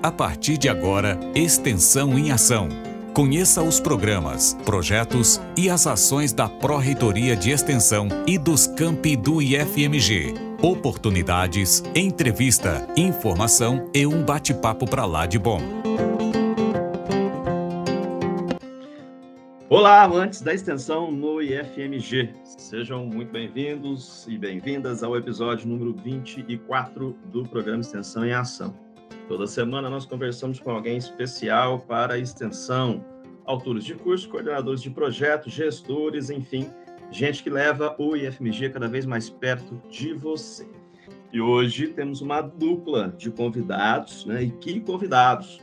A partir de agora, Extensão em Ação. Conheça os programas, projetos e as ações da Pró-Reitoria de Extensão e dos campi do IFMG. Oportunidades, entrevista, informação e um bate-papo para lá de bom. Olá, amantes da extensão no IFMG. Sejam muito bem-vindos e bem-vindas ao episódio número 24 do programa Extensão em Ação. Toda semana nós conversamos com alguém especial para a extensão, autores de curso, coordenadores de projetos, gestores, enfim, gente que leva o IFMG cada vez mais perto de você. E hoje temos uma dupla de convidados, né? E que convidados!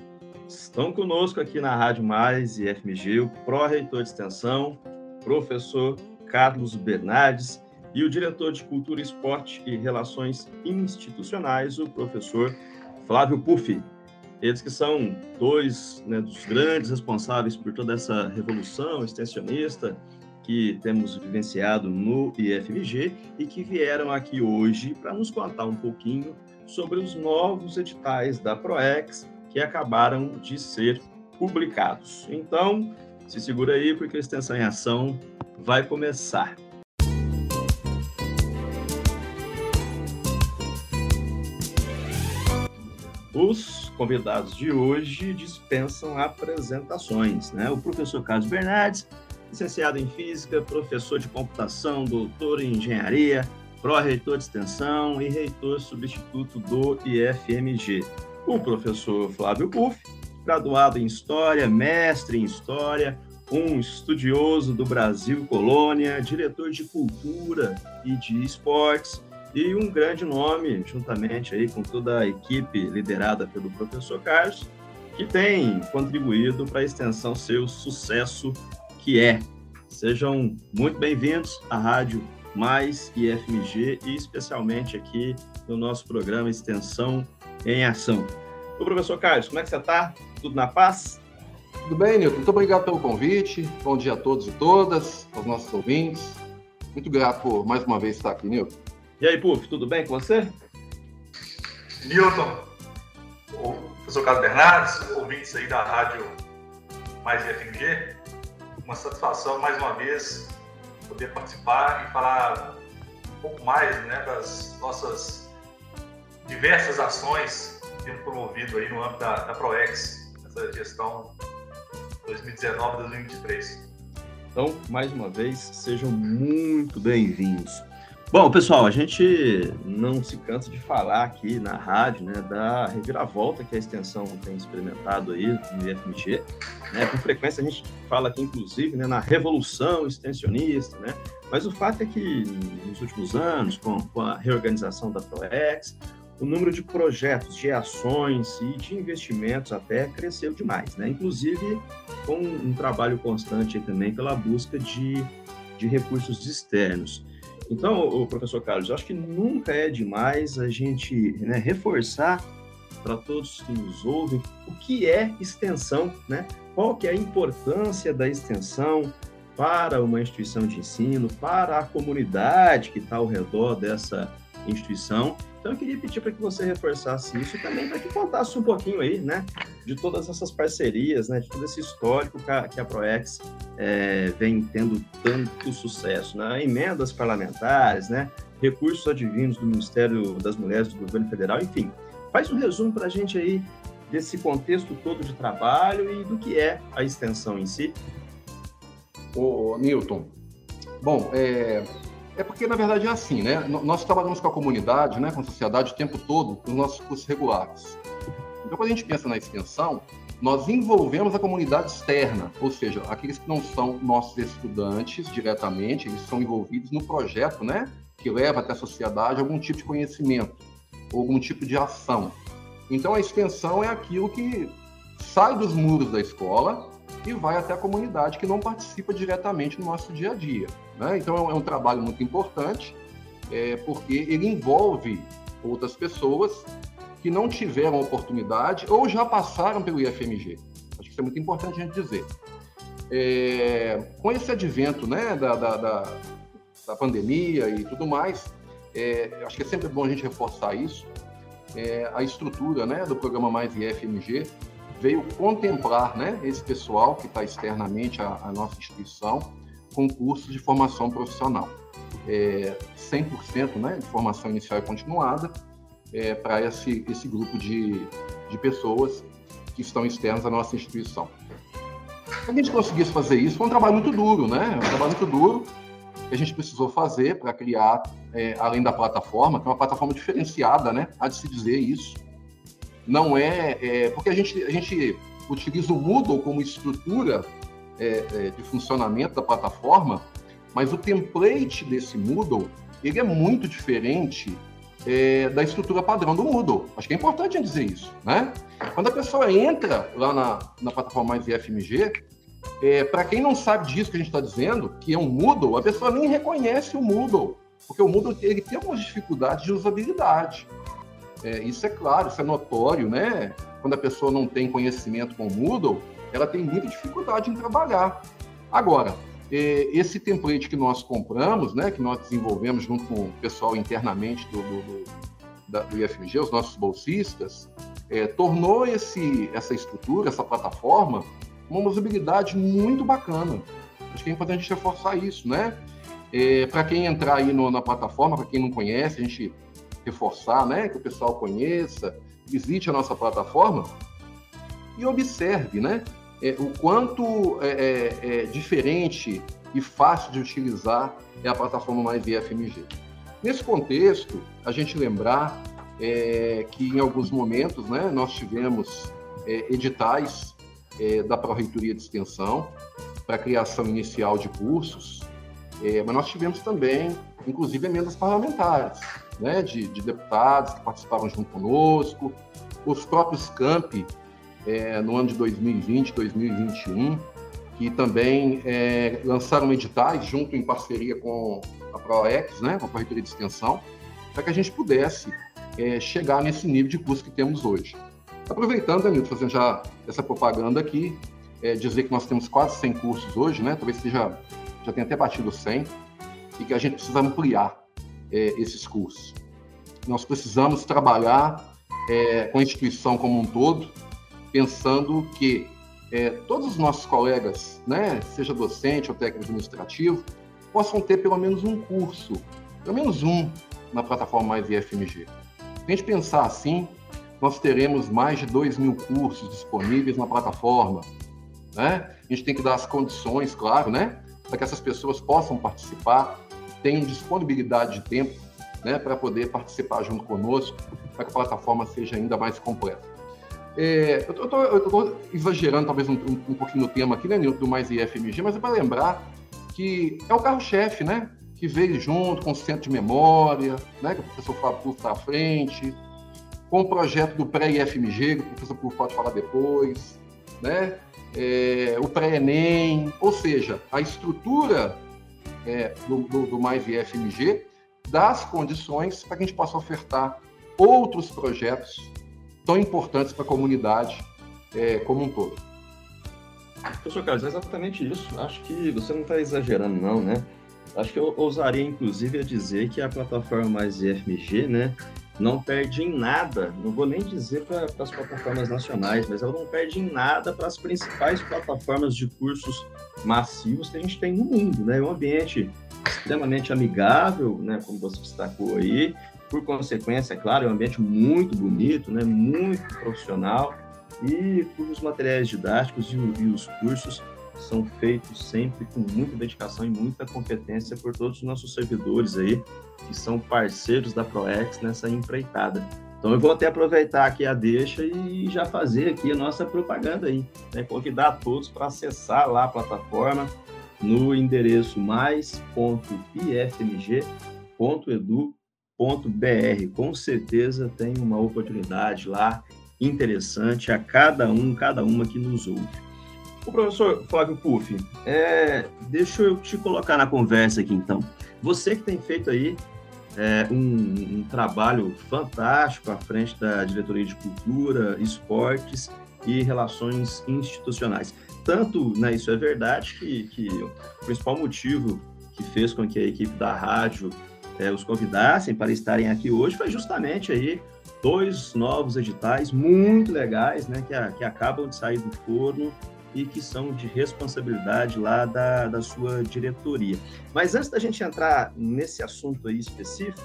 Estão conosco aqui na Rádio Mais e FMG o pró-reitor de extensão, professor Carlos Bernardes, e o diretor de Cultura, Esporte e Relações Institucionais, o professor Flávio Puff. Eles que são dois né, dos grandes responsáveis por toda essa revolução extensionista que temos vivenciado no IFMG e que vieram aqui hoje para nos contar um pouquinho sobre os novos editais da ProEx que acabaram de ser publicados. Então, se segura aí, porque a Extensão em Ação vai começar. Os convidados de hoje dispensam apresentações, né? O professor Carlos Bernardes, licenciado em Física, professor de Computação, doutor em Engenharia, pró-reitor de Extensão e reitor substituto do IFMG o professor Flávio Buff, graduado em História, mestre em História, um estudioso do Brasil Colônia, diretor de Cultura e de Esportes, e um grande nome, juntamente aí com toda a equipe liderada pelo professor Carlos, que tem contribuído para a extensão seu sucesso que é. Sejam muito bem-vindos à Rádio Mais IFMG e especialmente aqui no nosso programa Extensão em ação. O professor Carlos, como é que você está? Tudo na paz? Tudo bem, Nilton. Muito obrigado pelo convite. Bom dia a todos e todas, aos nossos ouvintes. Muito grato por mais uma vez estar aqui, Nilton. E aí, Puf, tudo bem com você? Nilton, o professor Carlos Bernardes, ouvintes aí da rádio Mais IFMG, uma satisfação mais uma vez poder participar e falar um pouco mais né, das nossas diversas ações que temos promovido aí no âmbito da, da ProEx, essa gestão 2019-2023. Então, mais uma vez, sejam muito bem-vindos. Bom, pessoal, a gente não se cansa de falar aqui na rádio né, da reviravolta que a extensão tem experimentado aí no IFMG. Né? Com frequência a gente fala aqui, inclusive, né, na revolução extensionista, né? mas o fato é que nos últimos anos, com, a reorganização da ProEx, o número de projetos, de ações e de investimentos até cresceu demais, né? Inclusive com um trabalho constante também pela busca de, de recursos externos. Então, professor Carlos, acho que nunca é demais a gente né, reforçar para todos que nos ouvem o que é extensão, né? Qual que é a importância da extensão para uma instituição de ensino, para a comunidade que está ao redor dessa instituição então eu queria pedir para que você reforçasse isso e também para que contasse um pouquinho aí, né, de todas essas parcerias, né, de todo esse histórico que a, ProEx é, vem tendo tanto sucesso, né, emendas parlamentares, né, recursos advindos do Ministério das Mulheres do Governo Federal, enfim. Faz um resumo para a gente aí desse contexto todo de trabalho e do que é a extensão em si. Ô, Newton, bom, é, é porque, na verdade, é assim, né? Nós trabalhamos com a comunidade, né, com a sociedade o tempo todo, nos nossos cursos regulares. Então, quando a gente pensa na extensão, nós envolvemos a comunidade externa, ou seja, aqueles que não são nossos estudantes diretamente, eles são envolvidos no projeto, né, que leva até a sociedade algum tipo de conhecimento, algum tipo de ação. Então, a extensão é aquilo que sai dos muros da escola e vai até a comunidade que não participa diretamente no nosso dia a dia. Né? Então, é um, é um, trabalho muito importante, é, porque ele envolve outras pessoas que não tiveram oportunidade ou já passaram pelo IFMG. Acho que isso é muito importante a gente dizer. É, com esse advento né, da, da, da, da pandemia e tudo mais, é, acho que é sempre bom a gente reforçar isso. é, a estrutura né, do programa Mais IFMG veio contemplar né, esse pessoal que está externamente à, à, nossa instituição com cursos de formação profissional. É, 100% né, de formação inicial e continuada é, para esse, esse grupo de, de pessoas que estão externas à nossa instituição. Para a gente conseguisse fazer isso, foi um trabalho muito duro, né? Um trabalho muito duro que a gente precisou fazer para criar, é, além da plataforma, que é uma plataforma diferenciada, né? Há de se dizer isso. Não é, é porque a gente, a gente utiliza o Moodle como estrutura é, é, de funcionamento da plataforma, mas o template desse Moodle ele é muito diferente é, da estrutura padrão do Moodle. Acho que é importante dizer isso, né? Quando a pessoa entra lá na, na plataforma mais IFMG, é, para quem não sabe disso que a gente está dizendo, que é um Moodle, a pessoa nem reconhece o Moodle, porque o Moodle ele tem algumas dificuldades de usabilidade. É, isso é claro, isso é notório, né? Quando a pessoa não tem conhecimento com o Moodle, ela tem muita dificuldade em trabalhar. Agora, é, esse template que nós compramos, né, que nós desenvolvemos junto com o pessoal internamente do, do, do, da, do IFMG, os nossos bolsistas, é, tornou esse, essa estrutura, essa plataforma, uma usabilidade muito bacana. Acho que é importante reforçar isso, né? É, para quem entrar aí no, na plataforma, para quem não conhece, a gente reforçar, né? Que o pessoal conheça, visite a nossa plataforma e observe, né? É, o quanto é, é, é diferente e fácil de utilizar é a plataforma Mais IFMG. Nesse contexto, a gente lembrar é, que em alguns momentos né, nós tivemos é, editais da Pró-Reitoria de Extensão para criação inicial de cursos, mas nós tivemos também, inclusive, emendas parlamentares, né, de, de, deputados que participaram junto conosco, os próprios campi é, no ano de 2020, 2021, que também é, lançaram editais junto em parceria com a ProEx, né, com a Corretoria de Extensão, para que a gente pudesse é, chegar nesse nível de curso que temos hoje. Aproveitando, Danilo, fazendo já essa propaganda aqui, é, dizer que nós temos quase 100 cursos hoje, né? Talvez seja, já tenha até batido 100, e que a gente precisa ampliar é, esses cursos. Nós precisamos trabalhar é, com a instituição como um todo, pensando que é, todos os nossos colegas, né, seja docente ou técnico administrativo, possam ter pelo menos um curso, pelo menos um, na plataforma Mais IFMG. Se a gente pensar assim, nós teremos mais de 2 mil cursos disponíveis na plataforma. Né? A gente tem que dar as condições, claro, né? para que essas pessoas possam participar, tenham disponibilidade de tempo né? para poder participar junto conosco, para que a plataforma seja ainda mais completa. É, eu estou exagerando talvez um, um, um, pouquinho no tema aqui, né, do mais IFMG, mas é para lembrar que é o carro-chefe, né? Que veio junto com o centro de memória, né? Que o professor Fábio está à frente, com o projeto do pré-IFMG, que o professor Pur pode falar depois, né? É, o pré-ENEM, ou seja, a estrutura é, do, do, do, Mais IFMG dá as condições para que a gente possa ofertar outros projetos tão importantes para a comunidade é, como um todo. Professor Carlos, é exatamente isso. Acho que você não está exagerando, não, né? Acho que eu ousaria, inclusive, a dizer que a plataforma Mais IFMG, né, não perde em nada, não vou nem dizer para as plataformas nacionais, mas ela não perde em nada para as principais plataformas de cursos massivos que a gente tem no mundo, né? É um ambiente extremamente amigável, né, como você destacou aí, por consequência, é claro, é um ambiente muito bonito, né, muito profissional, e cujos materiais didáticos e os cursos são feitos sempre com muita dedicação e muita competência por todos os nossos servidores aí, que são parceiros da ProEx nessa empreitada. Então eu vou até aproveitar aqui a deixa e já fazer aqui a nossa propaganda aí, né? convidar todos para acessar lá a plataforma no endereço mais.ifmg.edu.br. Com certeza tem uma oportunidade lá interessante a cada um, cada uma que nos ouve. O professor Flávio Puff, é, deixa eu te colocar na conversa aqui então. Você que tem feito aí é, um, um, trabalho fantástico à frente da Diretoria de Cultura, Esportes e Relações Institucionais. Tanto, né, isso é verdade, que, que o principal motivo que fez com que a equipe da rádio é, os convidassem para estarem aqui hoje foi justamente aí dois novos editais muito legais, né, que, a, que acabam de sair do forno e que são de responsabilidade lá da, da sua diretoria. Mas antes da gente entrar nesse assunto aí específico,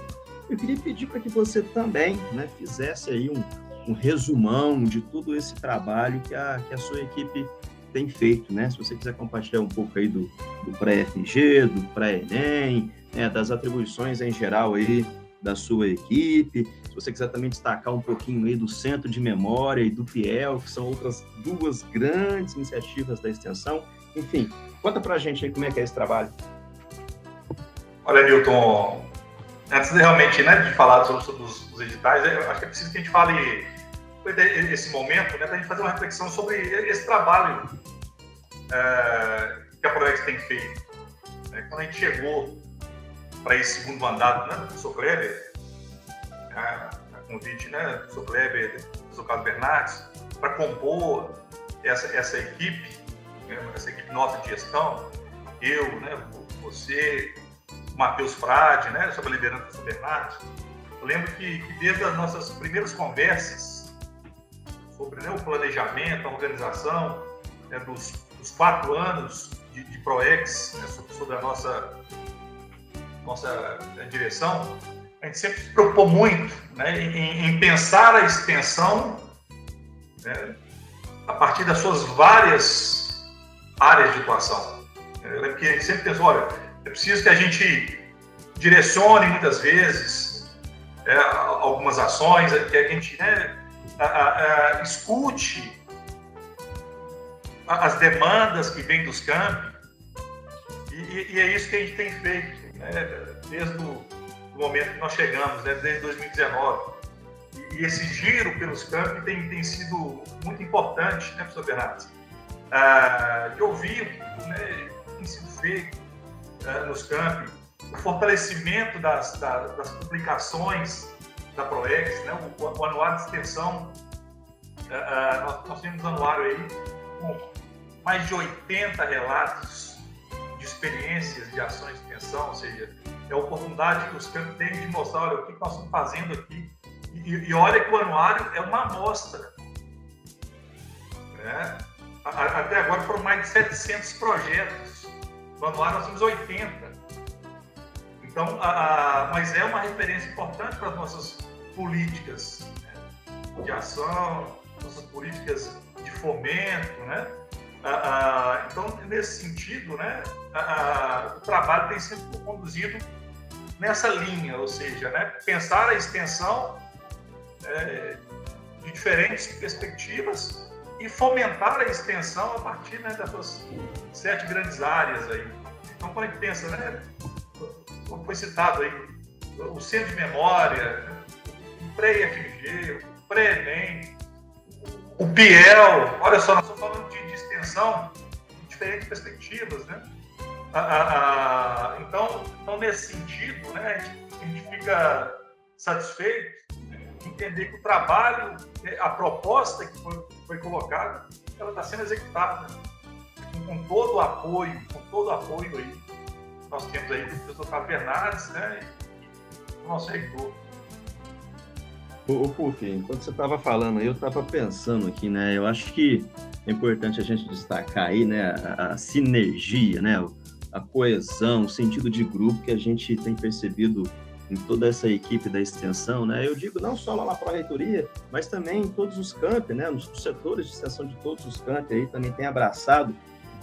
eu queria pedir para que você também né, fizesse aí um, um resumão de todo esse trabalho que a, que a sua equipe tem feito, né? Se você quiser compartilhar um pouco aí do, do pré-FG, do pré-ENEM, né, das atribuições em geral aí da sua equipe, se você quiser também destacar um pouquinho aí do Centro de Memória e do PIEL, que são outras duas grandes iniciativas da extensão, enfim, conta pra gente aí como é que é esse trabalho. Olha, Newton, antes de realmente né, de falar sobre, os, os editais, acho que é preciso que a gente fale esse momento, né, para a gente fazer uma reflexão sobre esse trabalho é, que a Proex tem feito. É, quando a gente chegou para esse segundo mandato, né, do professor Kleber, a, a convite né, do professor Kleber, do professor Carlos Bernardes, para compor essa, essa equipe, né, essa equipe nossa de gestão, eu, né, você, o Matheus Frade, né, sob a liderança do professor Bernardes, eu lembro que, que desde as nossas primeiras conversas, sobre né, o planejamento, a organização né, dos, dos, quatro anos de, de ProEx, né, sobre, sobre, a nossa, nossa né, direção, a gente sempre se preocupou muito né, em, em, pensar a extensão né, a partir das suas várias áreas de atuação. Eu lembro que a gente sempre pensou, olha, é preciso que a gente direcione muitas vezes é, algumas ações, que a gente né, escute as demandas que vêm dos campos, e, e, é isso que a gente tem feito, né, desde o momento que nós chegamos, né, desde 2019. E, e esse giro pelos campos tem, tem sido muito importante, né, professor Bernardes? Ah, de ouvir né, o que tem sido feito ah, nos campos, o fortalecimento das, das, publicações da ProEx, né, o, o, anuário de extensão, uh, uh, nós, nós temos um anuário aí com mais de 80 relatos de experiências de ações de extensão, ou seja, é a oportunidade que os campos têm de mostrar, olha, o que nós estamos fazendo aqui. E, e olha que o anuário é uma amostra. Né? Até agora foram mais de 700 projetos. No anuário nós temos 80. Então, a, a, mas é uma referência importante para as nossas políticas né, de ação, nossas políticas de fomento, né? A, então, nesse sentido, né, o trabalho tem sido conduzido nessa linha, ou seja, né, pensar a extensão é, de diferentes perspectivas e fomentar a extensão a partir né, dessas sete grandes áreas aí. Então, quando a gente pensa, né, como foi citado aí, o centro de memória, o pré-FMG, o pré-ENEM, o Biel, olha só, nós estamos falando de, extensão de diferentes perspectivas, né? A, então, então, nesse sentido, né, a gente, a gente fica satisfeito de entender que o trabalho, a proposta que foi, foi colocada, ela está sendo executada com, com todo o apoio, com todo o apoio aí nós temos aí o professor Fábio Bernardes, né? E o nosso reitor. Ô, Puf, enquanto você estava falando aí, eu estava pensando aqui, né? Eu acho que é importante a gente destacar aí, né? A, a sinergia, né? A coesão, o sentido de grupo que a gente tem percebido em toda essa equipe da extensão, né? Eu digo não só lá na pró-reitoria, mas também em todos os campos, né? Nos setores de extensão de todos os campos aí também tem abraçado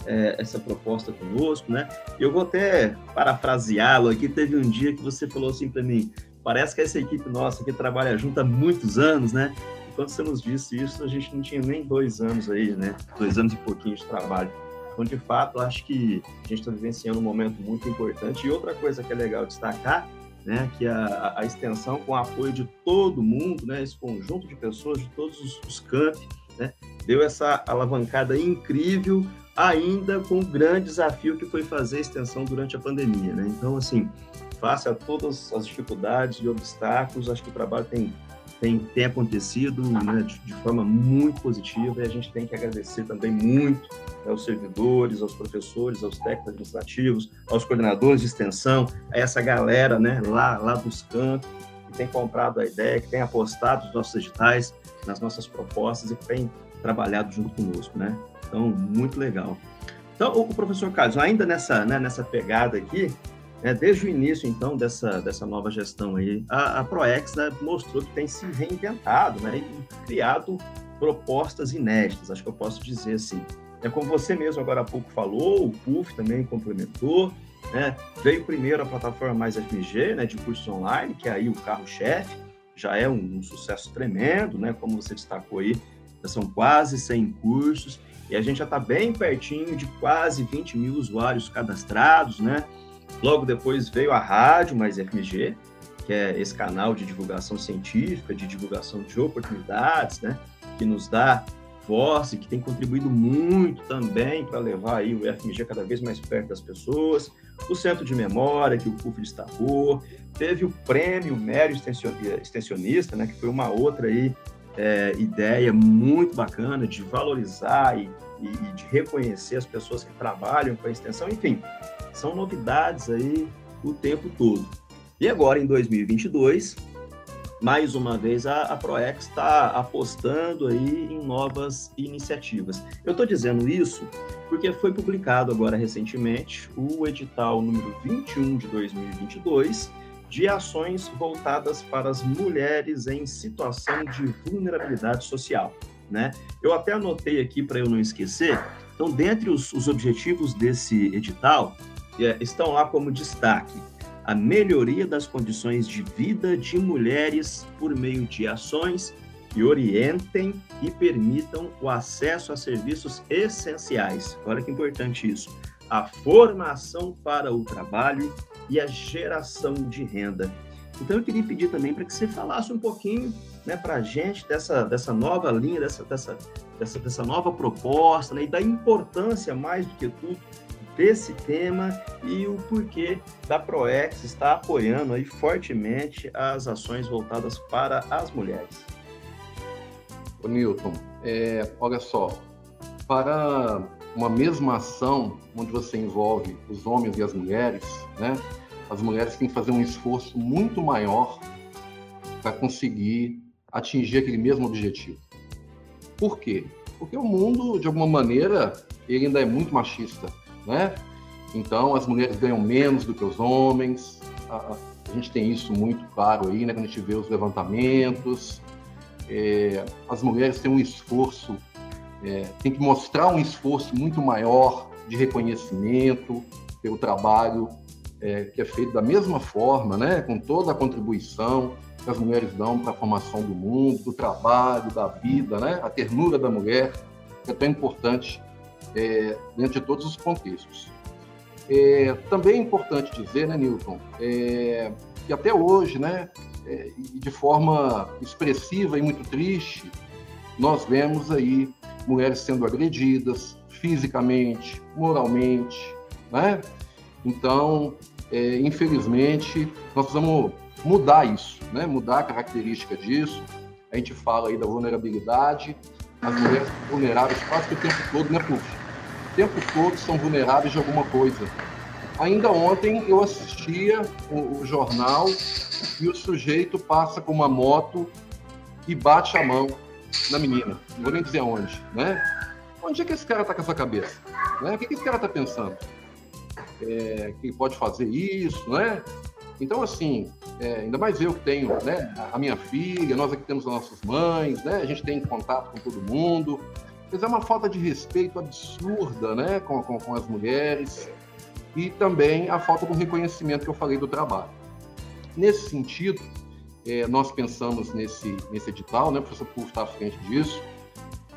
é, essa proposta conosco, né? Eu vou até parafraseá-lo aqui. Teve um dia que você falou assim para mim: parece que essa equipe nossa que trabalha junto há muitos anos, né? Quando você nos disse isso, a gente não tinha nem dois anos aí, né? Dois anos e pouquinho de trabalho. Então, de fato, acho que a gente está vivenciando um momento muito importante. E outra coisa que é legal destacar, né, que a, a extensão com o apoio de todo mundo, né, esse conjunto de pessoas de todos os, os campi, né, deu essa alavancada incrível ainda com o grande desafio que foi fazer a extensão durante a pandemia, né? Então, assim, face a todas as dificuldades e obstáculos, acho que o trabalho tem, tem, tem acontecido né, de, de, forma muito positiva e a gente tem que agradecer também muito né, aos servidores, aos professores, aos técnicos administrativos, aos coordenadores de extensão, a essa galera né, lá, lá dos campos, que tem comprado a ideia, que tem apostado nos nossos editais, nas nossas propostas e que tem trabalhado junto conosco, né? Então, muito legal. Então, o professor Carlos, ainda nessa, né, nessa pegada aqui, né, desde o início, então, dessa, dessa nova gestão aí, a, a ProEx né, mostrou que tem se reinventado né, e criado propostas inéditas, acho que eu posso dizer assim. É como você mesmo agora há pouco falou, o PUF também complementou, né? Veio primeiro a plataforma Mais FMG, né, de cursos online, que é aí o carro-chefe, já é um, um, sucesso tremendo, né? Como você destacou aí, são quase 100 cursos, e a gente já está bem pertinho de quase 20 mil usuários cadastrados, né? Logo depois veio a rádio Mais FMG, que é esse canal de divulgação científica, de divulgação de oportunidades, né? Que nos dá voz e que tem contribuído muito também para levar aí o FMG cada vez mais perto das pessoas. O Centro de Memória, que o CUF destacou. Teve o Prêmio Mério Extensionista, né? Que foi uma outra aí é, ideia muito bacana de valorizar e, e, e, de reconhecer as pessoas que trabalham com a extensão. Enfim, são novidades aí o tempo todo. E agora, em 2022, mais uma vez, a, a ProEx está apostando aí em novas iniciativas. Eu estou dizendo isso porque foi publicado agora recentemente o edital número 21 de 2022, de ações voltadas para as mulheres em situação de vulnerabilidade social. Né? Eu até anotei aqui para eu não esquecer. Então, dentre os, os objetivos desse edital, estão lá como destaque a melhoria das condições de vida de mulheres por meio de ações que orientem e permitam o acesso a serviços essenciais. Olha que importante isso. A formação para o trabalho e a geração de renda. Então, eu queria pedir também para que você falasse um pouquinho né, para a gente dessa, dessa nova linha, dessa, dessa, dessa, dessa nova proposta né, e da importância, mais do que tudo, desse tema e o porquê da ProEx estar apoiando aí fortemente as ações voltadas para as mulheres. Ô Newton, é, olha só, para uma mesma ação onde você envolve os homens e as mulheres, né? As mulheres têm que fazer um esforço muito maior para conseguir atingir aquele mesmo objetivo. Por quê? Porque o mundo, de alguma maneira, ele ainda é muito machista, né? Então, as mulheres ganham menos do que os homens. A, a gente tem isso muito claro aí, né? Quando a gente vê os levantamentos. É, as mulheres têm um esforço é, tem que mostrar um esforço muito maior de reconhecimento pelo trabalho é, que é feito da mesma forma, né, com toda a contribuição que as mulheres dão para a formação do mundo, do trabalho, da vida, né, a ternura da mulher, é tão importante é, dentro de todos os contextos. É, também é importante dizer, né, Newton, é, que até hoje, né, é, de forma expressiva e muito triste, nós vemos aí mulheres sendo agredidas fisicamente, moralmente, né? Então, é, infelizmente, nós precisamos mudar isso, né? Mudar a característica disso. A gente fala aí da vulnerabilidade, as mulheres vulneráveis quase que o tempo todo, né, Puf? Tempo todo são vulneráveis de alguma coisa. Ainda ontem eu assistia o, o jornal e o sujeito passa com uma moto e bate a mão na menina. Não vou nem dizer aonde, né? Onde é que esse cara tá com essa cabeça? Né? O que, que esse cara tá pensando? É, que pode fazer isso, né? Então, assim, é, ainda mais eu que tenho né, a minha filha, nós aqui temos as nossas mães, né? A gente tem contato com todo mundo. Mas é uma falta de respeito absurda, né? Com, com, com as mulheres. E também a falta do reconhecimento que eu falei do trabalho. Nesse sentido, é, nós pensamos nesse, nesse edital, né? o professor Pulso está à frente disso.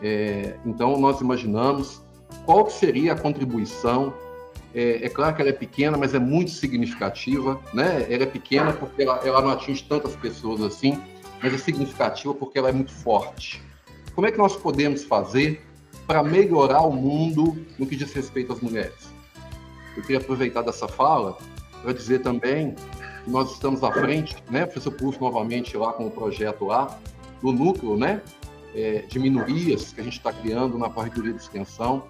É, então, nós imaginamos qual que seria a contribuição. É, é, claro que ela é pequena, mas é muito significativa. Né? Ela é pequena porque ela, ela não atinge tantas pessoas assim, mas é significativa porque ela é muito forte. Como é que nós podemos fazer para melhorar o mundo no que diz respeito às mulheres? Eu queria aproveitar dessa fala para dizer também nós estamos à frente, né, professor Pulso, novamente lá com o projeto lá, do núcleo, né, é, de minorias que a gente está criando na Corredoria de Extensão,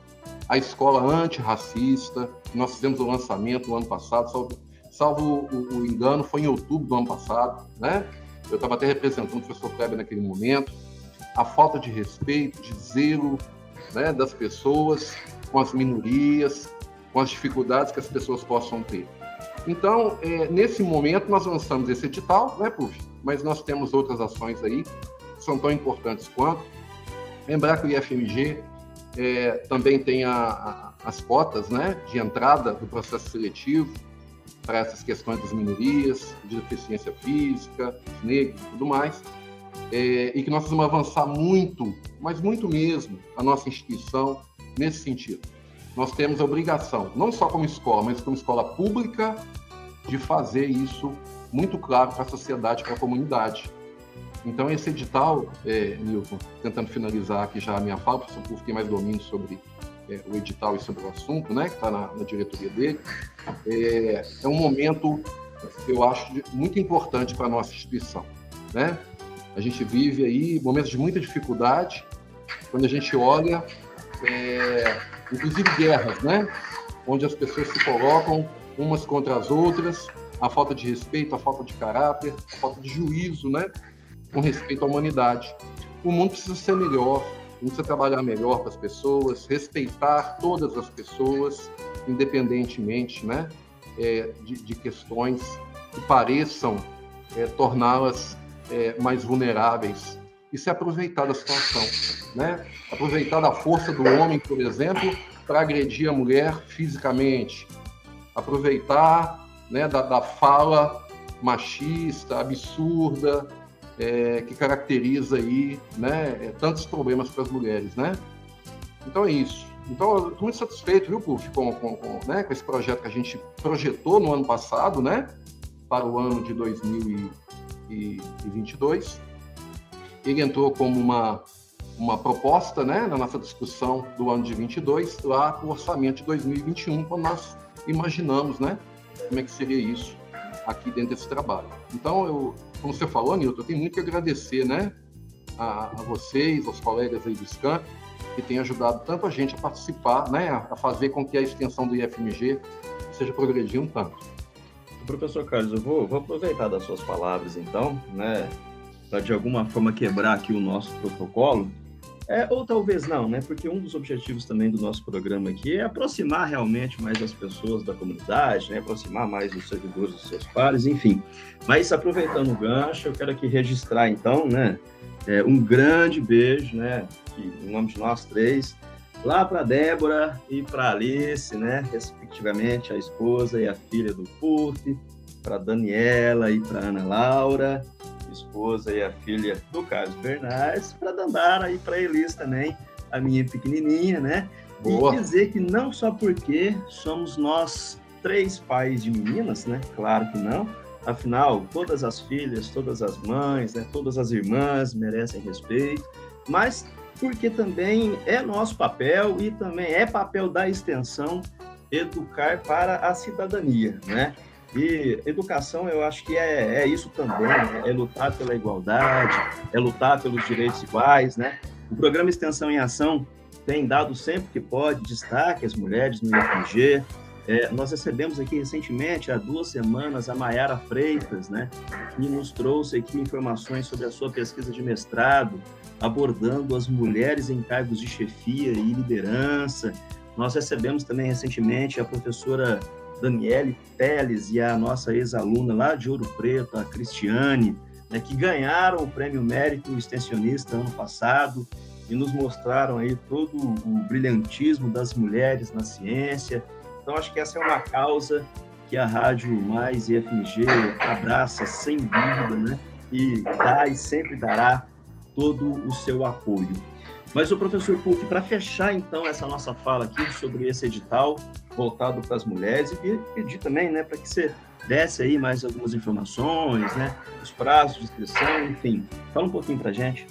a escola antirracista, nós fizemos o lançamento no ano passado, salvo, salvo o, o, engano, foi em outubro do ano passado, né, eu estava até representando o professor Kleber naquele momento, a falta de respeito, de zelo né, das pessoas com as minorias, com as dificuldades que as pessoas possam ter. Então, é, nesse momento, nós lançamos esse edital, né, Puf? Mas nós temos outras ações aí que são tão importantes quanto. Lembrar que o IFMG é, também tem a, a, as cotas né, de entrada do processo seletivo para essas questões das minorias, de deficiência física, negros e tudo mais. É, e que nós vamos avançar muito, mas muito mesmo, a nossa instituição nesse sentido nós temos a obrigação, não só como escola, mas como escola pública, de fazer isso muito claro para a sociedade, para a comunidade. Então, esse edital, é, Nilton, tentando finalizar aqui já a minha fala, para o tem mais domínio sobre é, o edital e sobre o assunto, né, que está na, na, diretoria dele, é, é, um momento, eu acho, muito importante para a nossa instituição. Né? A gente vive aí momentos de muita dificuldade, quando a gente olha é, inclusive guerras, né? Onde as pessoas se colocam umas contra as outras, a falta de respeito, a falta de caráter, a falta de juízo, né? Com respeito à humanidade. O mundo precisa ser melhor, precisa trabalhar melhor para as pessoas, respeitar todas as pessoas, independentemente, né? É, de, de, questões que pareçam é, torná-las é, mais vulneráveis isso é aproveitar da situação, né? Aproveitar da força do homem, por exemplo, para agredir a mulher fisicamente, aproveitar né, da, da fala machista, absurda, é, que caracteriza aí, né, é, tantos problemas para as mulheres, né? Então é isso. Então, estou muito satisfeito, viu, com, com, com, né, com esse projeto que a gente projetou no ano passado, né, para o ano de 2022 ele entrou como uma, uma proposta né, na nossa discussão do ano de 22, lá o orçamento de 2021, quando nós imaginamos né, como é que seria isso aqui dentro desse trabalho. Então, eu, como você falou, Nilton, eu tenho muito que agradecer né, a, a vocês, aos colegas aí do SCAMP, que têm ajudado tanto a gente a participar, né, a fazer com que a extensão do IFMG seja progredindo tanto. Professor Carlos, eu vou, vou aproveitar das suas palavras, então, né, para de alguma forma quebrar aqui o nosso protocolo, é, ou talvez não, né? Porque um dos objetivos também do nosso programa aqui é aproximar realmente mais as pessoas da comunidade, né? aproximar mais os servidores dos seus pares, enfim. Mas aproveitando o gancho, eu quero aqui registrar então, né? É, um grande beijo, né? Que, em nome de nós três, lá para Débora e para Alice, né? Respectivamente a esposa e a filha do Puf, para Daniela e para Ana Laura esposa e a filha do Carlos Bernardes, para Dandara e para Elis também, a minha pequenininha, né? Boa. E dizer que não só porque somos nós três pais de meninas, né? Claro que não. Afinal, todas as filhas, todas as mães, né? todas as irmãs merecem respeito, mas porque também é nosso papel e também é papel da extensão educar para a cidadania, né? E educação, eu acho que é, é isso também, né? é lutar pela igualdade, é lutar pelos direitos iguais, né? O programa Extensão em Ação tem dado sempre que pode destaque às mulheres no IFG. É, nós recebemos aqui recentemente, há duas semanas, a Mayara Freitas, né, que nos trouxe aqui informações sobre a sua pesquisa de mestrado, abordando as mulheres em cargos de chefia e liderança. Nós recebemos também recentemente a professora Daniele Teles e a nossa ex-aluna lá de Ouro Preto, a Cristiane, né, que ganharam o Prêmio Mérito Extensionista ano passado e nos mostraram aí todo o brilhantismo das mulheres na ciência. Então, acho que essa é uma causa que a Rádio Mais e FMG abraça sem dúvida, né? E dá e sempre dará todo o seu apoio. Mas o professor Puck, para fechar então essa nossa fala aqui sobre esse edital voltado para as mulheres, e pedir também, né, para que você desse aí mais algumas informações, né, os prazos de inscrição, enfim, fala um pouquinho para gente.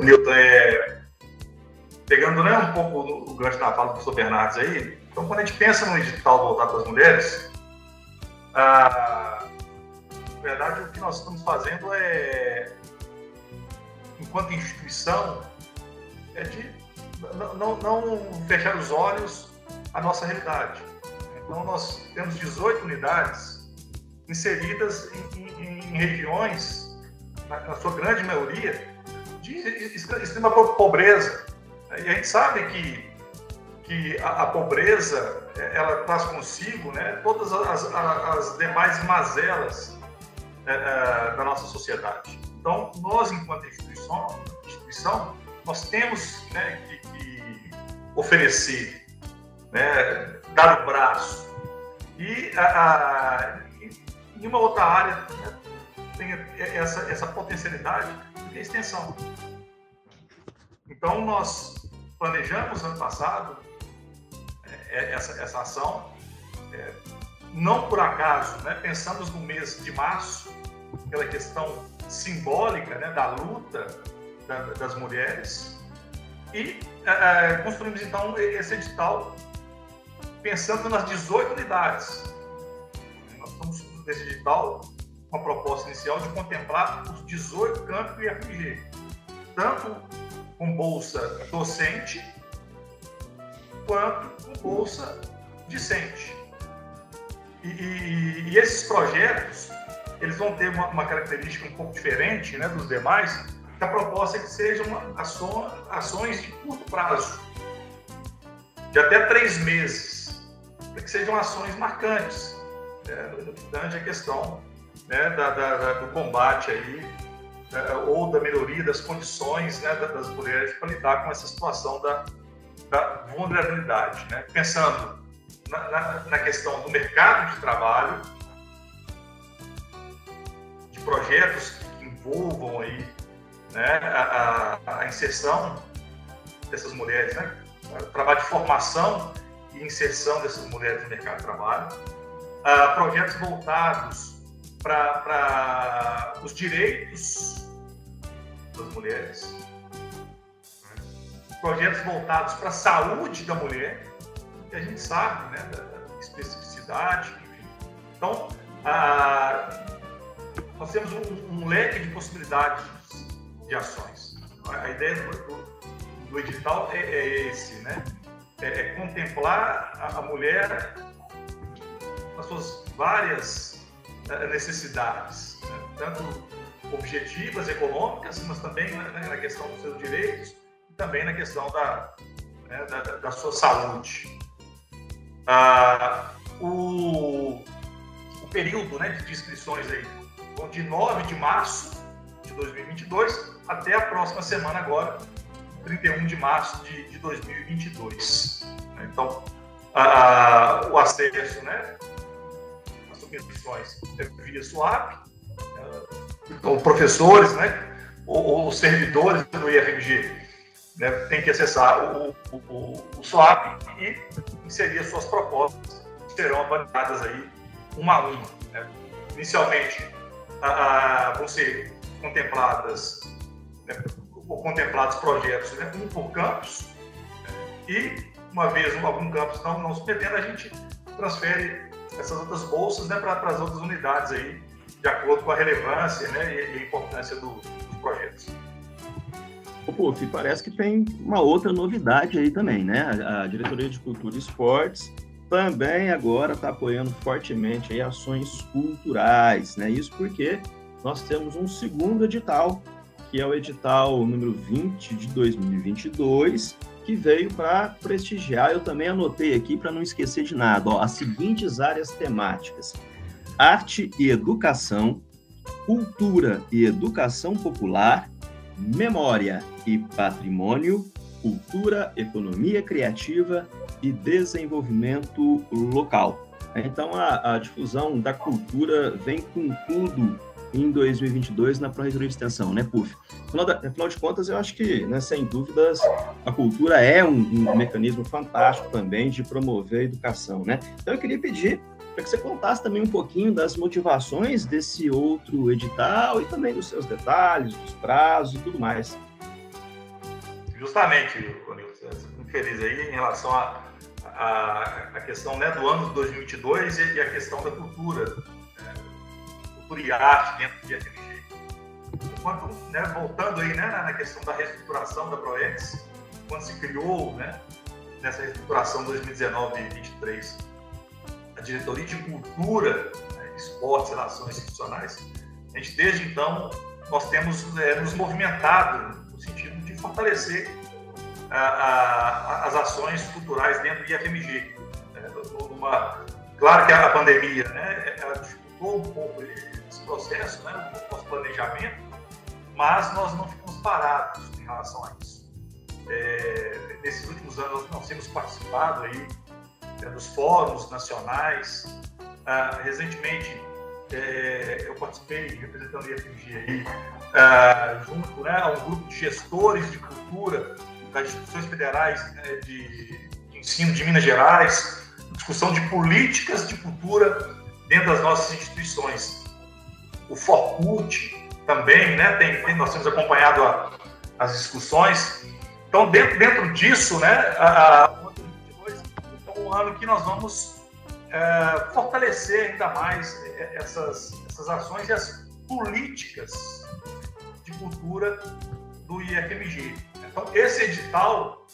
Nilton, é... pegando né, um pouco o gancho da fala do professor Bernardes aí, então quando a gente pensa no edital voltado para as mulheres, na verdade o que nós estamos fazendo é enquanto instituição, é de não, não fechar os olhos à nossa realidade. Então, nós temos 18 unidades inseridas em, em, em regiões, na, na sua grande maioria, de extrema pobreza. E a gente sabe que, que a, a pobreza ela traz consigo né, todas as, as demais mazelas é, é, da nossa sociedade. Então, nós, enquanto instituição, instituição nós temos né, que, que, oferecer, né, dar o braço. E, a, a, em uma outra área né, tem essa, essa potencialidade de extensão. Então, nós planejamos ano passado é, é, essa, essa ação, é, não por acaso, né, pensamos no mês de março, pela questão simbólica né, da luta da, das mulheres, e é, construímos então esse edital pensando nas 18 unidades. Nós estamos nesse edital com a proposta inicial de contemplar os 18 campos do IFG, tanto com bolsa docente quanto com bolsa discente. E, e, e, esses projetos eles vão ter uma, uma, característica um pouco diferente né, dos demais, que a proposta é que sejam ações, ações de curto prazo, de até três meses, para que sejam ações marcantes, né, a questão né, da, da, do combate aí, né, ou da melhoria das condições né, das mulheres para lidar com essa situação da, da vulnerabilidade. Né? Pensando na, na, na, questão do mercado de trabalho, de projetos que envolvam aí, né, a, a, inserção dessas mulheres, né? trabalho de formação e inserção dessas mulheres no mercado de trabalho, uh, projetos voltados para os direitos das mulheres, projetos voltados para a saúde da mulher, que a gente sabe né, da especificidade, enfim. Então, a, nós temos um, um, leque de possibilidades de ações. A ideia do, do, edital é, é, esse, né? É, é contemplar a, a mulher nas suas várias eh, necessidades, né? tanto objetivas, econômicas, mas também na, questão dos seus direitos também na questão da, né, da, da, sua saúde. Ah, o, o, período né, de inscrições aí, de 9 de março de 2022 até a próxima semana agora, 31 de março de, de 2022. Então, ah, o acesso, né, submissões via SWAP, então, professores, né, ou, ou, servidores do IFMG né, têm que acessar o, o, o SWAP e inserir suas propostas, que serão avaliadas aí uma a uma. Né. Inicialmente, a, a, vão ser contempladas né, ou contemplados projetos, né, um por campus, né, e uma vez algum campus não, não se perdendo, a gente transfere essas outras bolsas né, para as outras unidades aí, de acordo com a relevância né, e, a importância do, dos projetos. O PUF, parece que tem uma outra novidade aí também, né? A, a Diretoria de Cultura e Esportes também agora está apoiando fortemente aí ações culturais, né? Isso porque nós temos um segundo edital, que é o edital número 20 de 2022, que veio para prestigiar. Eu também anotei aqui para não esquecer de nada, ó, as seguintes áreas temáticas: arte e educação, cultura e educação popular, memória e patrimônio, cultura, economia criativa e desenvolvimento local. Então, a, a difusão da cultura vem com tudo em 2022 na Pró-Reitoria de Extensão, né, PUF? Afinal, afinal, de contas, eu acho que, né, sem dúvidas, a cultura é um, um, mecanismo fantástico também de promover a educação, né? Então, eu queria pedir para que você contasse também um pouquinho das motivações desse outro edital e também dos seus detalhes, dos prazos e tudo mais. Justamente, Ronilson, muito feliz aí em relação à a, a, a, questão né, do ano de 2022 e, e a questão da cultura cultura e arte dentro do FMG. Enquanto, né, voltando aí né, na questão da reestruturação da ProEx, quando se criou né, nessa reestruturação 2019 e 2023 diretoria de cultura, né, esportes relações institucionais, A gente, desde então, nós temos é, nos movimentado no sentido de fortalecer a, a, as ações culturais dentro do IFMG. É, numa, claro que a pandemia né, ela dificultou um pouco esse processo, né, o nosso planejamento, mas nós não ficamos parados em relação a isso. É, nesses últimos anos nós temos participado aí dos fóruns nacionais. Ah, recentemente é, eu participei representando o IFMG aí, ah, junto né, a um grupo de gestores de cultura das instituições federais né, de, de ensino de Minas Gerais, discussão de políticas de cultura dentro das nossas instituições. O Forcult também, né, tem, nós temos acompanhado a, as discussões. Então, dentro, dentro disso, né, a, a, ano que nós vamos é, fortalecer ainda mais é, essas, essas ações e as políticas de cultura do IFMG. Então, esse edital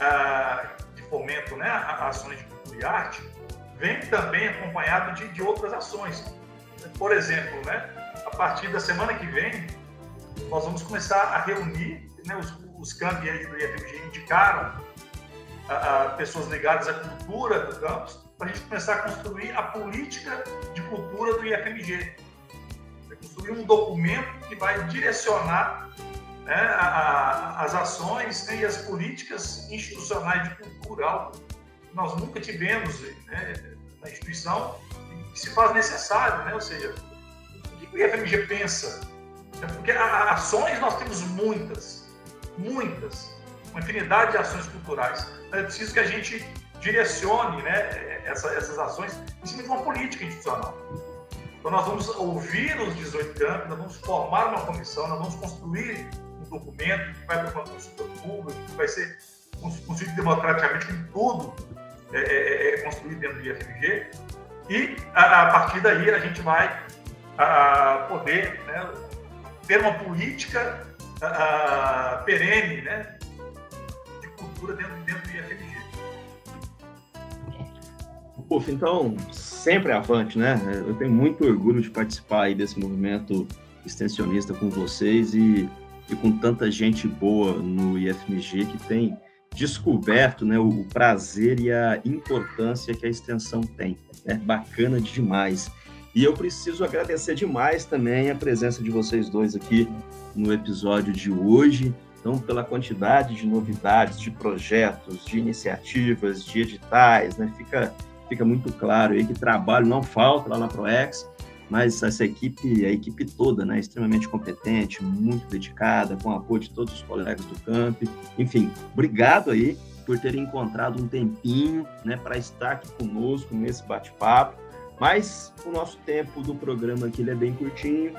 é, de fomento né, a ações de cultura e arte vem também acompanhado de, de outras ações. Por exemplo, né, a partir da semana que vem, nós vamos começar a reunir, né, os, os campi do IFMG indicaram a, pessoas ligadas à cultura do campus, para a gente começar a construir a política de cultura do IFMG. Construir um documento que vai direcionar né, a, a, as ações né, e as políticas institucionais de cultura, algo que nós nunca tivemos né, na instituição que se faz necessário, né? ou seja, o que o IFMG pensa? Porque ações nós temos muitas, muitas, uma infinidade de ações culturais. É preciso que a gente direcione né, essa, essas ações em cima de uma política institucional. Então, nós vamos ouvir os 18 campos, nós vamos formar uma comissão, nós vamos construir um documento que vai para uma consulta pública, que vai ser construído democraticamente, com tudo é, é, é, é construído dentro do IFMG, e a, a, partir daí a gente vai a, poder né, ter uma política a, perene né, cultura dentro, dentro do IFMG. Puf, então, sempre avante, né? Eu tenho muito orgulho de participar aí desse movimento extensionista com vocês e, e com tanta gente boa no IFMG que tem descoberto né, o prazer e a importância que a extensão tem. É bacana demais. E eu preciso agradecer demais também a presença de vocês dois aqui no episódio de hoje. Então, pela quantidade de novidades, de projetos, de iniciativas, de editais, né? Fica, fica muito claro aí que trabalho não falta lá na ProEx mas essa equipe, a equipe toda, né, extremamente competente, muito dedicada, com o apoio de todos os colegas do camp. Enfim, obrigado aí por terem encontrado um tempinho, né, para estar aqui conosco nesse bate-papo. Mas o nosso tempo do programa aqui é bem curtinho.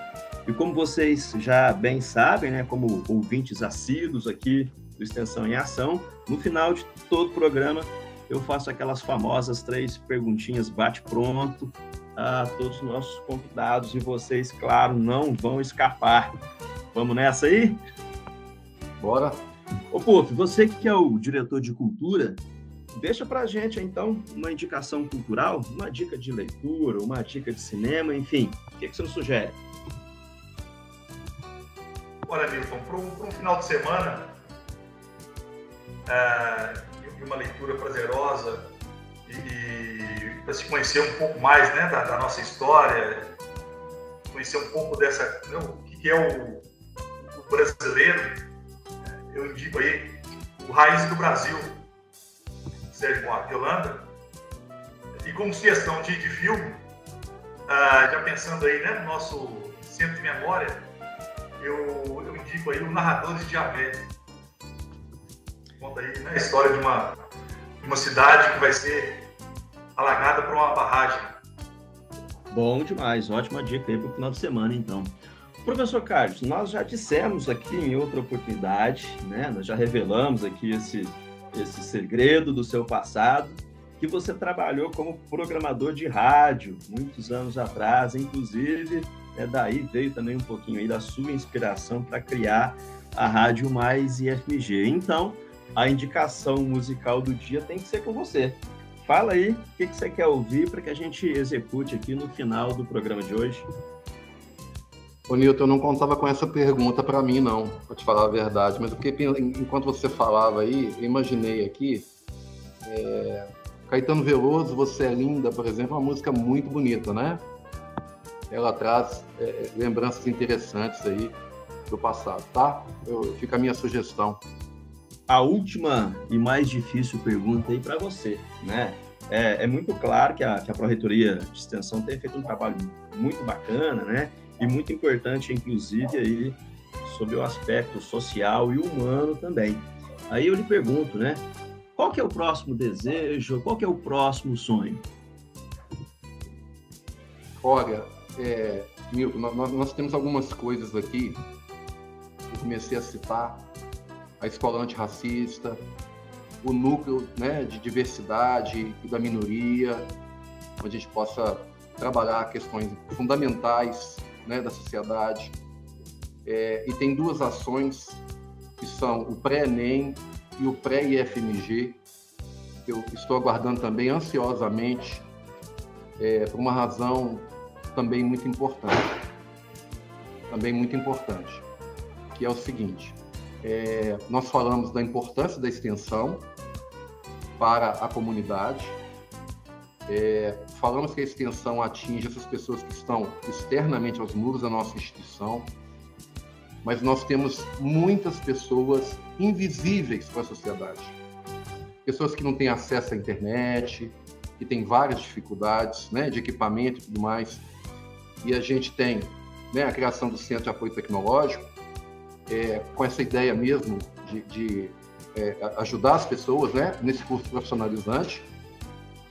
E como vocês já bem sabem, né, como ouvintes assíduos aqui do Extensão em Ação, no final de todo o programa eu faço aquelas famosas três perguntinhas bate-pronto a todos os nossos convidados e vocês, claro, não vão escapar. Vamos nessa aí? Bora. Ô, Puf, você que é o diretor de cultura, deixa pra gente, então, uma indicação cultural, uma dica de leitura, uma dica de cinema, enfim. O que, que você nos sugere? Olha, Milton, para um, final de semana é, e uma leitura prazerosa e para se conhecer um pouco mais né, da, da, nossa história, conhecer um pouco dessa, né, o que é o, o, brasileiro, eu indico aí o Raiz do Brasil, Sérgio Buarque Holanda, e como sugestão de, de filme, ah, já pensando aí né, no nosso centro de memória, eu, eu indico aí o Narradores de Javé. Conta aí né, a história de uma, de uma cidade que vai ser alagada por uma barragem. Bom demais, ótima dica aí para o final de semana, então. Professor Carlos, nós já dissemos aqui em outra oportunidade, né? Nós já revelamos aqui esse, esse segredo do seu passado, que você trabalhou como programador de rádio muitos anos atrás, inclusive, né, daí veio também um pouquinho aí da sua inspiração para criar a Rádio Mais IFMG. Então, a indicação musical do dia tem que ser com você. Fala aí o que, que você quer ouvir para que a gente execute aqui no final do programa de hoje. Ô, Nilton, eu não contava com essa pergunta para mim, não, para te falar a verdade. Mas porque enquanto você falava aí, eu imaginei aqui. É... Caetano Veloso, Você é Linda, por exemplo, é uma música muito bonita, né? Ela traz é, lembranças interessantes aí do passado, tá? Eu, fica a minha sugestão. A última e mais difícil pergunta aí para você, né? É, é, muito claro que a, que a Pró-Reitoria de Extensão tem feito um trabalho muito bacana, né? E muito importante, inclusive, aí, sobre o aspecto social e humano também. Aí eu lhe pergunto, né? Qual que é o próximo desejo? Qual que é o próximo sonho? Olha, é, Milton, nós, nós temos algumas coisas aqui. Eu comecei a citar a escola antirracista, o núcleo né, de diversidade e da minoria, onde a gente possa trabalhar questões fundamentais né, da sociedade. É, e tem duas ações que são o pré-ENEM e o pré-IFMG, eu estou aguardando também ansiosamente, é, por uma razão também muito importante. Também muito importante, que é o seguinte: é, nós falamos da importância da extensão para a comunidade. É, falamos que a extensão atinge essas pessoas que estão externamente aos muros da nossa instituição, mas nós temos muitas pessoas invisíveis para a sociedade. Pessoas que não têm acesso à internet, que têm várias dificuldades né, de equipamento e tudo mais. E a gente tem né, a criação do Centro de Apoio Tecnológico, é, com essa ideia mesmo de, de é, ajudar as pessoas né, nesse curso profissionalizante,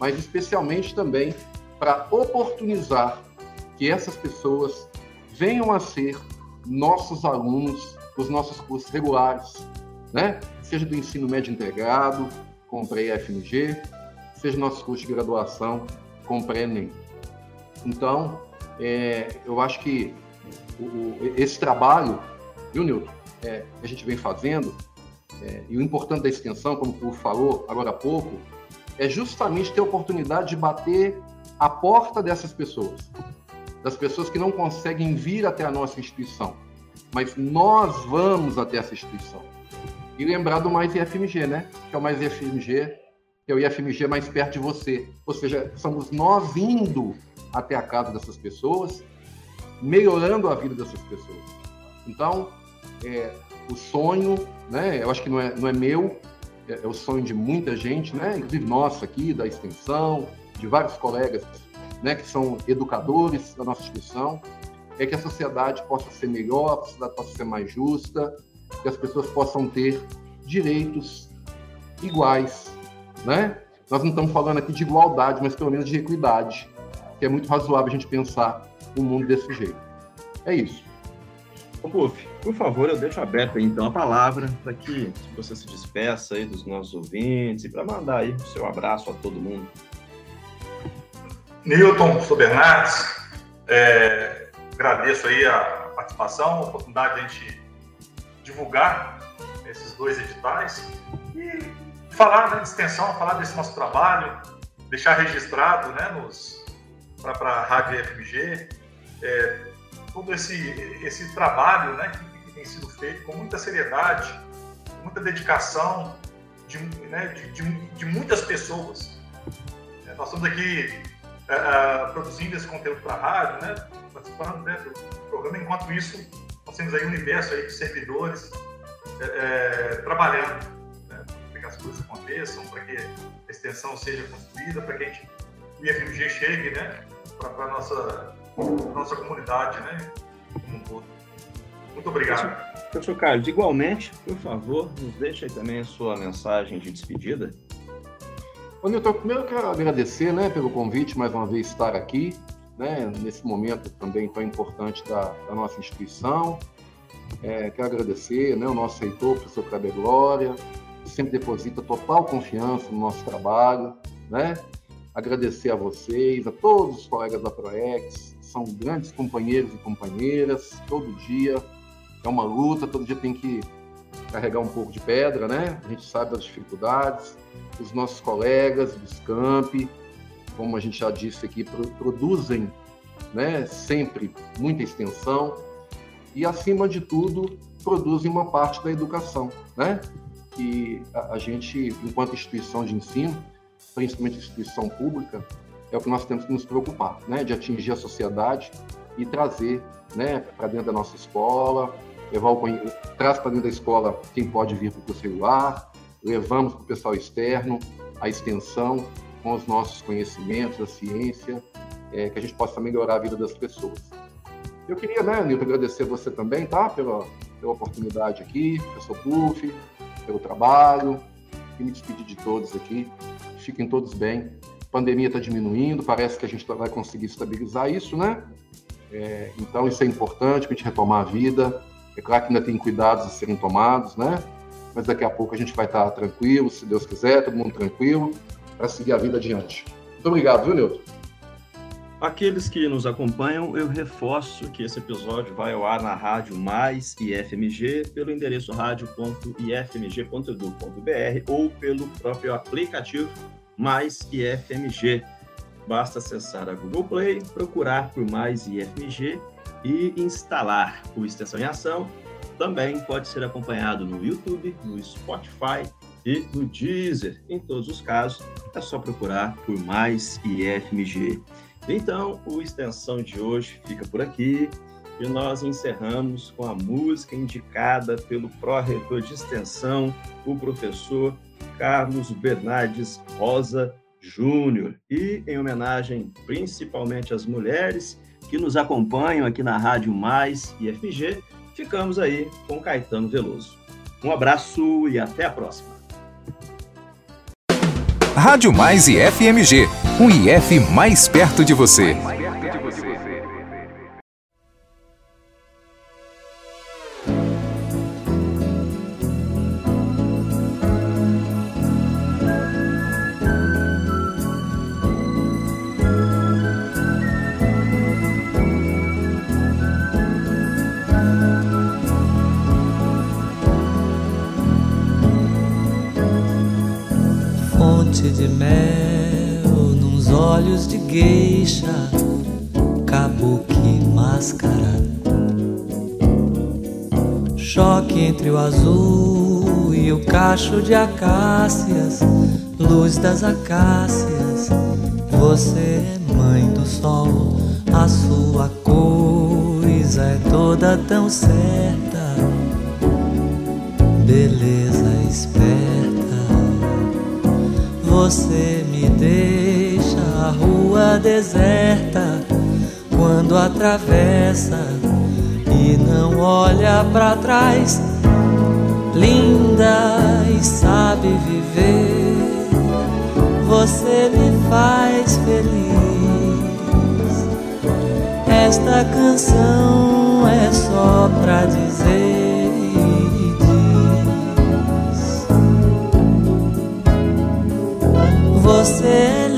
mas especialmente também para oportunizar que essas pessoas venham a ser nossos alunos dos nossos cursos regulares, né? seja do ensino médio integrado, com pré-FMG, seja nosso curso de graduação com pré-ENEM. Então, é, eu acho que o, o, esse trabalho, viu, Nilton, é, a gente vem fazendo, é, e o importante da extensão, como tu falou agora há pouco, é justamente ter a oportunidade de bater a porta dessas pessoas, das pessoas que não conseguem vir até a nossa instituição, mas nós vamos até essa instituição. E lembrar do Mais IFMG, né? Que é o Mais IFMG, que é o IFMG mais perto de você. Ou seja, somos nós indo até a casa dessas pessoas, melhorando a vida dessas pessoas. Então, é, o sonho, né? Eu acho que não é, não é meu, é, é o sonho de muita gente, né? Inclusive nosso aqui, da extensão, de vários colegas né, que são educadores da nossa instituição, é que a sociedade possa ser melhor, a sociedade possa ser mais justa, que as pessoas possam ter direitos iguais, né? Nós não estamos falando aqui de igualdade, mas pelo menos de equidade, que é muito razoável a gente pensar o mundo desse jeito. É isso. Ô, por favor, eu deixo aberta então a palavra para que você se despeça aí dos nossos ouvintes e para mandar aí o seu abraço a todo mundo. Newton, sou Bernardes, é, agradeço aí a participação, a oportunidade de a gente divulgar esses dois editais e falar né, de extensão, falar desse nosso trabalho, deixar registrado né, para a Rádio FMG é, todo esse, esse trabalho né, que, que, tem sido feito com muita seriedade, muita dedicação de, né, de, de, de muitas pessoas. É, nós estamos aqui é, é, produzindo esse conteúdo para a rádio, né, participando né, do programa. Enquanto isso, nós temos aí um universo aí de servidores é, é, trabalhando né, para que as coisas aconteçam, para que a extensão seja construída, para que a gente, o IFMG chegue né, para a nossa, nossa comunidade né, como um todo. Muito obrigado. Professor Carlos, igualmente, por favor, nos deixe aí também a sua mensagem de despedida. Ô, Nilton, primeiro eu quero agradecer né, pelo convite, mais uma vez estar aqui, né, nesse momento também tão importante da, da nossa instituição. É, quero agradecer né, o nosso reitor, o professor Kleber Glória, que sempre deposita total confiança no nosso trabalho. Né? Agradecer a vocês, a todos os colegas da ProEx, são grandes companheiros e companheiras, todo dia é uma luta, todo dia tem que carregar um pouco de pedra, né? A gente sabe das dificuldades, os nossos colegas dos campi, como a gente já disse aqui, produzem né, sempre muita extensão. e, acima de tudo, produzem uma parte da educação, né? Que a gente, enquanto instituição de ensino, principalmente instituição pública, é o que nós temos que nos preocupar, né? De atingir a sociedade e trazer, né, para dentro da nossa escola, levar o, traz para dentro da escola quem pode vir para o celular, levamos para o pessoal externo a extensão com os nossos conhecimentos, a ciência, é, que a gente possa melhorar a vida das pessoas. Eu queria, né, Nilton, agradecer você também, tá? Pela, pela oportunidade aqui, professor Puff, pelo trabalho, e me despedir de todos aqui. Fiquem todos bem. Pandemia está diminuindo, parece que a gente vai conseguir estabilizar isso, né? É, então, isso é importante para a gente retomar a vida. É claro que ainda tem cuidados a serem tomados, né? Mas daqui a pouco a gente vai estar tranquilo, se Deus quiser, todo mundo tranquilo, para seguir a vida adiante. Muito obrigado, viu, Nilton? Aqueles que nos acompanham, eu reforço que esse episódio vai ao ar na rádio Mais IFMG pelo endereço rádio.ifmg.edu.br ou pelo próprio aplicativo Mais IFMG. Basta acessar a Google Play, procurar por Mais IFMG e instalar o Extensão em Ação. Também pode ser acompanhado no YouTube, no Spotify e no Deezer. Em todos os casos, é só procurar por Mais IFMG. Então, o Extensão de hoje fica por aqui e nós encerramos com a música indicada pelo pró-reitor de Extensão, o professor Carlos Bernardes Rosa Júnior. E em homenagem principalmente às mulheres que nos acompanham aqui na Rádio Mais e ficamos aí com Caetano Veloso. Um abraço e até a próxima. Rádio Mais e FMG, um IF mais perto de você. Entre o azul e o cacho de acácias, luz das acácias. Você é mãe do sol, a sua coisa é toda tão certa, beleza esperta. Você me deixa a rua deserta quando atravessa e não olha para trás linda e sabe viver. Você me faz feliz. Esta canção é só pra dizer diz: Você é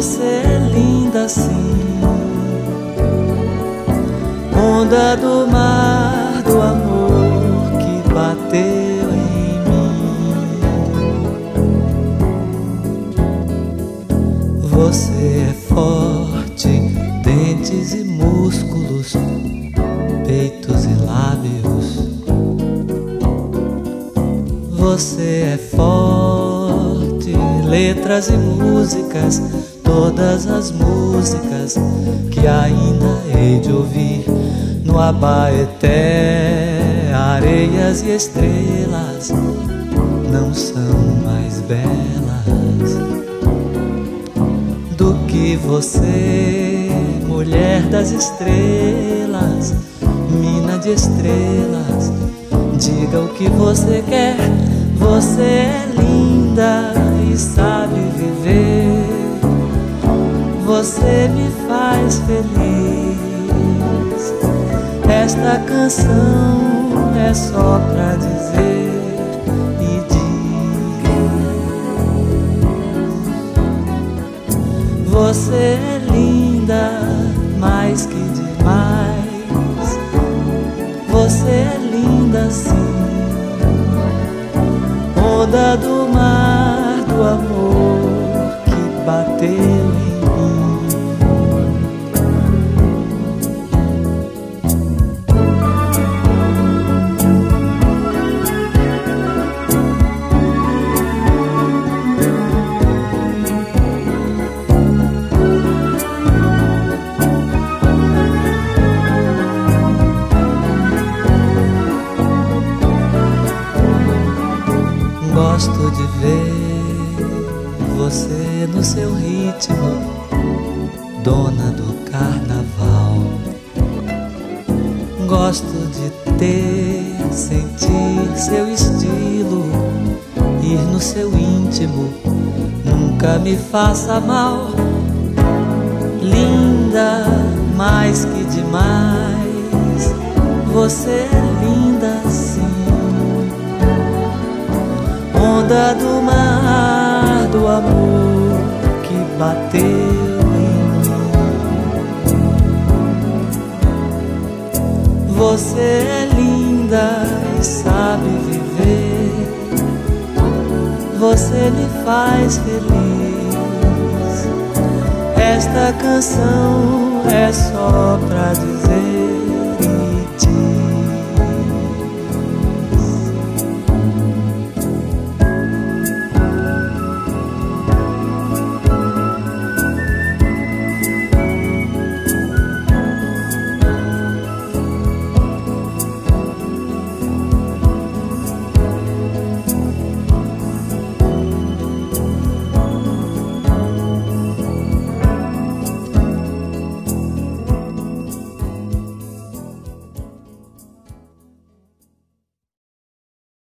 Você é linda sim onda do mar do amor que bateu em mim. Você é forte, dentes e músculos, peitos e lábios. Você é forte, letras e músicas todas as músicas que ainda hei de ouvir no Abaeté, areias e estrelas não são mais belas do que você, mulher das estrelas, mina de estrelas. Diga o que você quer, você é linda e sabe viver. Você me faz feliz. Esta canção é só pra dizer e diz: Você é linda mais que demais. Você é linda sim. Onda do mar do amor que bateu ver você no seu ritmo, dona do carnaval. Gosto de ter, sentir seu estilo, ir no seu íntimo, nunca me faça mal. Linda, mais que demais, você é Onda do mar do amor que bateu Você é linda e sabe viver. Você me faz feliz. Esta canção é só pra dizer